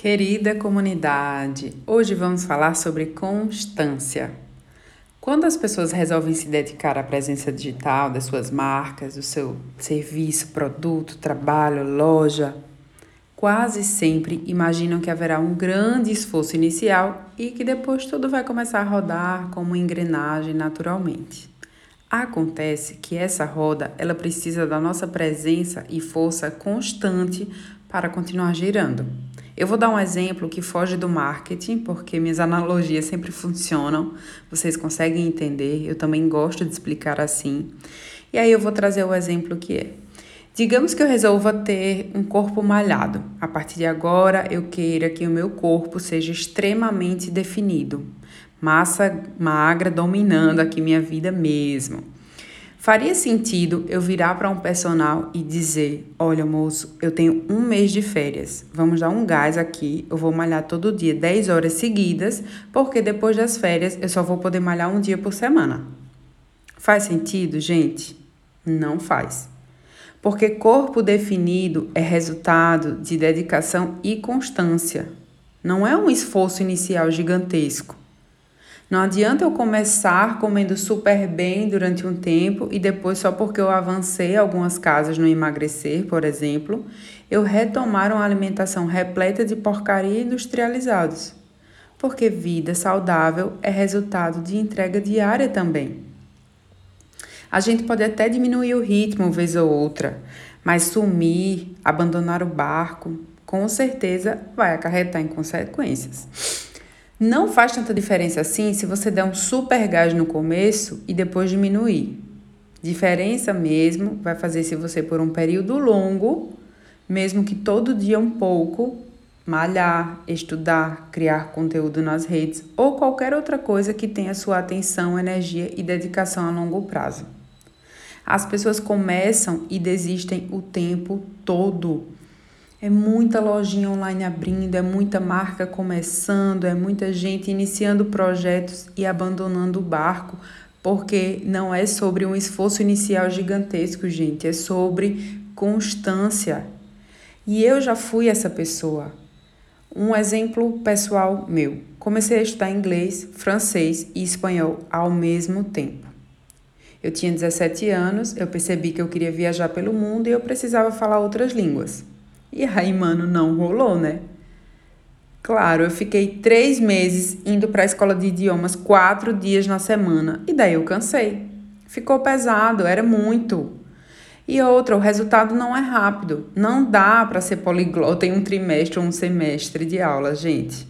Querida comunidade, hoje vamos falar sobre constância. Quando as pessoas resolvem se dedicar à presença digital das suas marcas, do seu serviço, produto, trabalho, loja, quase sempre imaginam que haverá um grande esforço inicial e que depois tudo vai começar a rodar como engrenagem naturalmente. Acontece que essa roda, ela precisa da nossa presença e força constante para continuar girando. Eu vou dar um exemplo que foge do marketing, porque minhas analogias sempre funcionam, vocês conseguem entender, eu também gosto de explicar assim. E aí eu vou trazer o exemplo que é. Digamos que eu resolva ter um corpo malhado. A partir de agora, eu queira que o meu corpo seja extremamente definido. Massa magra dominando aqui minha vida mesmo. Faria sentido eu virar para um personal e dizer: Olha, moço, eu tenho um mês de férias, vamos dar um gás aqui, eu vou malhar todo dia 10 horas seguidas, porque depois das férias eu só vou poder malhar um dia por semana. Faz sentido, gente? Não faz. Porque corpo definido é resultado de dedicação e constância. Não é um esforço inicial gigantesco. Não adianta eu começar comendo super bem durante um tempo e depois, só porque eu avancei algumas casas no emagrecer, por exemplo, eu retomar uma alimentação repleta de porcaria industrializados. Porque vida saudável é resultado de entrega diária também. A gente pode até diminuir o ritmo vez ou outra, mas sumir, abandonar o barco, com certeza vai acarretar em consequências. Não faz tanta diferença assim se você der um super gás no começo e depois diminuir. Diferença mesmo vai fazer se você por um período longo, mesmo que todo dia um pouco, malhar, estudar, criar conteúdo nas redes ou qualquer outra coisa que tenha sua atenção, energia e dedicação a longo prazo. As pessoas começam e desistem o tempo todo é muita lojinha online abrindo, é muita marca começando, é muita gente iniciando projetos e abandonando o barco, porque não é sobre um esforço inicial gigantesco, gente, é sobre constância. E eu já fui essa pessoa. Um exemplo pessoal meu. Comecei a estudar inglês, francês e espanhol ao mesmo tempo. Eu tinha 17 anos, eu percebi que eu queria viajar pelo mundo e eu precisava falar outras línguas. E aí, mano, não rolou, né? Claro, eu fiquei três meses indo para a escola de idiomas quatro dias na semana e daí eu cansei. Ficou pesado, era muito. E outra, o resultado não é rápido. Não dá para ser poliglota em um trimestre ou um semestre de aula, gente.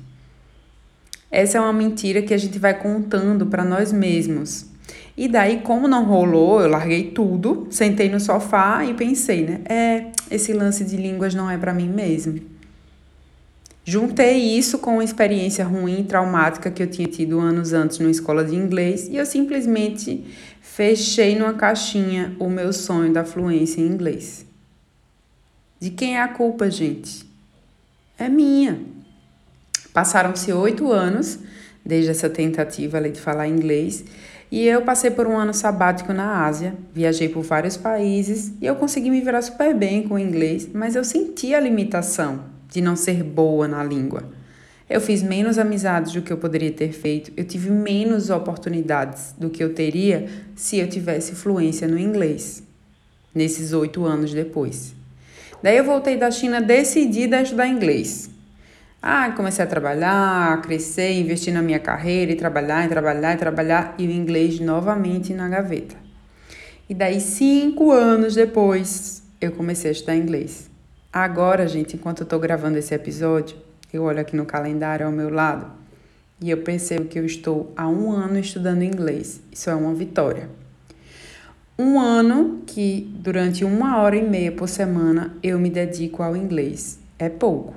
Essa é uma mentira que a gente vai contando para nós mesmos. E daí, como não rolou, eu larguei tudo, sentei no sofá e pensei, né? É, esse lance de línguas não é para mim mesmo. Juntei isso com uma experiência ruim, traumática que eu tinha tido anos antes numa escola de inglês e eu simplesmente fechei numa caixinha o meu sonho da fluência em inglês. De quem é a culpa, gente? É minha. Passaram-se oito anos desde essa tentativa ali de falar inglês e eu passei por um ano sabático na Ásia, viajei por vários países e eu consegui me virar super bem com o inglês, mas eu senti a limitação de não ser boa na língua. Eu fiz menos amizades do que eu poderia ter feito, eu tive menos oportunidades do que eu teria se eu tivesse fluência no inglês, nesses oito anos depois. Daí eu voltei da China decidida a estudar inglês. Ah, comecei a trabalhar, a crescer, investir na minha carreira e trabalhar, e trabalhar, e trabalhar, e o inglês novamente na gaveta. E daí, cinco anos depois, eu comecei a estudar inglês. Agora, gente, enquanto eu tô gravando esse episódio, eu olho aqui no calendário ao meu lado e eu percebo que eu estou há um ano estudando inglês. Isso é uma vitória. Um ano que, durante uma hora e meia por semana, eu me dedico ao inglês. É pouco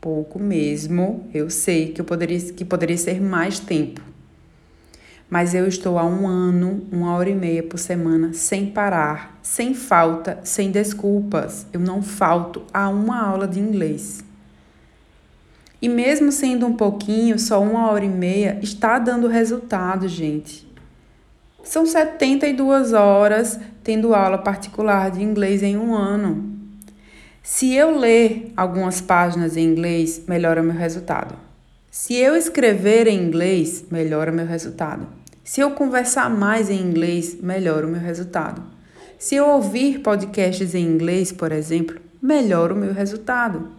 pouco mesmo. Eu sei que eu poderia que poderia ser mais tempo. Mas eu estou há um ano, uma hora e meia por semana, sem parar, sem falta, sem desculpas. Eu não falto a uma aula de inglês. E mesmo sendo um pouquinho, só uma hora e meia, está dando resultado, gente. São 72 horas tendo aula particular de inglês em um ano. Se eu ler algumas páginas em inglês, melhora meu resultado. Se eu escrever em inglês, melhora meu resultado. Se eu conversar mais em inglês, melhora o meu resultado. Se eu ouvir podcasts em inglês, por exemplo, melhora o meu resultado.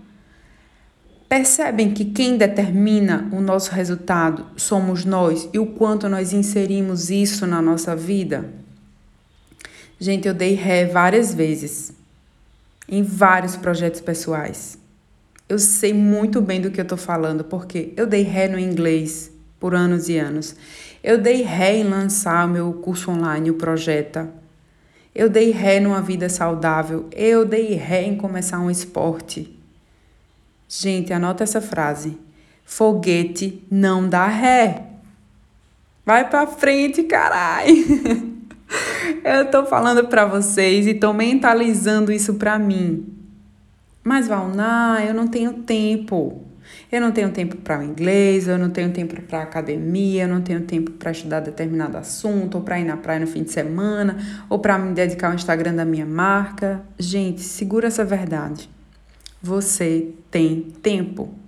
Percebem que quem determina o nosso resultado somos nós e o quanto nós inserimos isso na nossa vida? Gente, eu dei ré várias vezes em vários projetos pessoais. Eu sei muito bem do que eu estou falando, porque eu dei ré no inglês por anos e anos. Eu dei ré em lançar o meu curso online, o Projeta. Eu dei ré numa vida saudável. Eu dei ré em começar um esporte. Gente, anota essa frase. Foguete não dá ré. Vai pra frente, carai! Eu tô falando para vocês e tô mentalizando isso para mim. Mas Valná, eu não tenho tempo. Eu não tenho tempo para o inglês, eu não tenho tempo para academia, eu não tenho tempo para estudar determinado assunto, ou para ir na praia no fim de semana, ou para me dedicar ao Instagram da minha marca. Gente, segura essa verdade. Você tem tempo.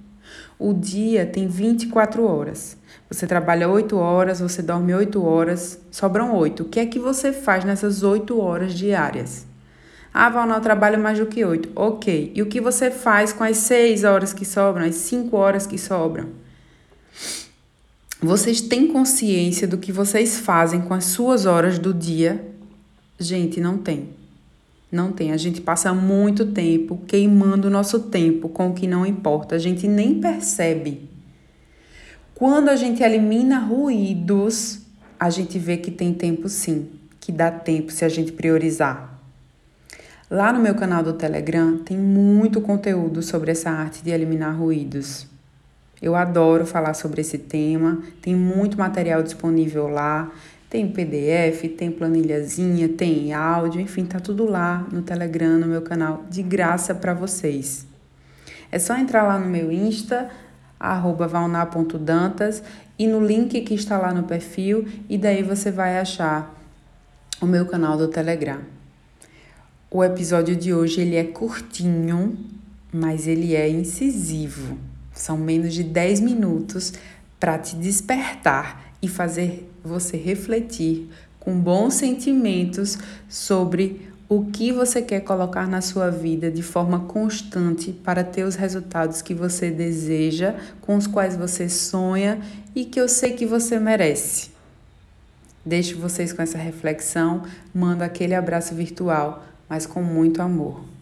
O dia tem 24 horas. Você trabalha 8 horas, você dorme 8 horas, sobram 8. O que é que você faz nessas 8 horas diárias? Ah, Valnal, eu trabalho mais do que 8. Ok. E o que você faz com as 6 horas que sobram, as 5 horas que sobram? Vocês têm consciência do que vocês fazem com as suas horas do dia? Gente, não tem. Não tem. A gente passa muito tempo queimando o nosso tempo com o que não importa. A gente nem percebe. Quando a gente elimina ruídos, a gente vê que tem tempo sim, que dá tempo se a gente priorizar. Lá no meu canal do Telegram tem muito conteúdo sobre essa arte de eliminar ruídos. Eu adoro falar sobre esse tema, tem muito material disponível lá. Tem PDF, tem planilhazinha, tem áudio, enfim, tá tudo lá no Telegram, no meu canal, de graça para vocês. É só entrar lá no meu Insta, valnar.dantas, e no link que está lá no perfil, e daí você vai achar o meu canal do Telegram. O episódio de hoje ele é curtinho, mas ele é incisivo. São menos de 10 minutos para te despertar e fazer você refletir com bons sentimentos sobre o que você quer colocar na sua vida de forma constante para ter os resultados que você deseja, com os quais você sonha e que eu sei que você merece. Deixo vocês com essa reflexão, mando aquele abraço virtual, mas com muito amor.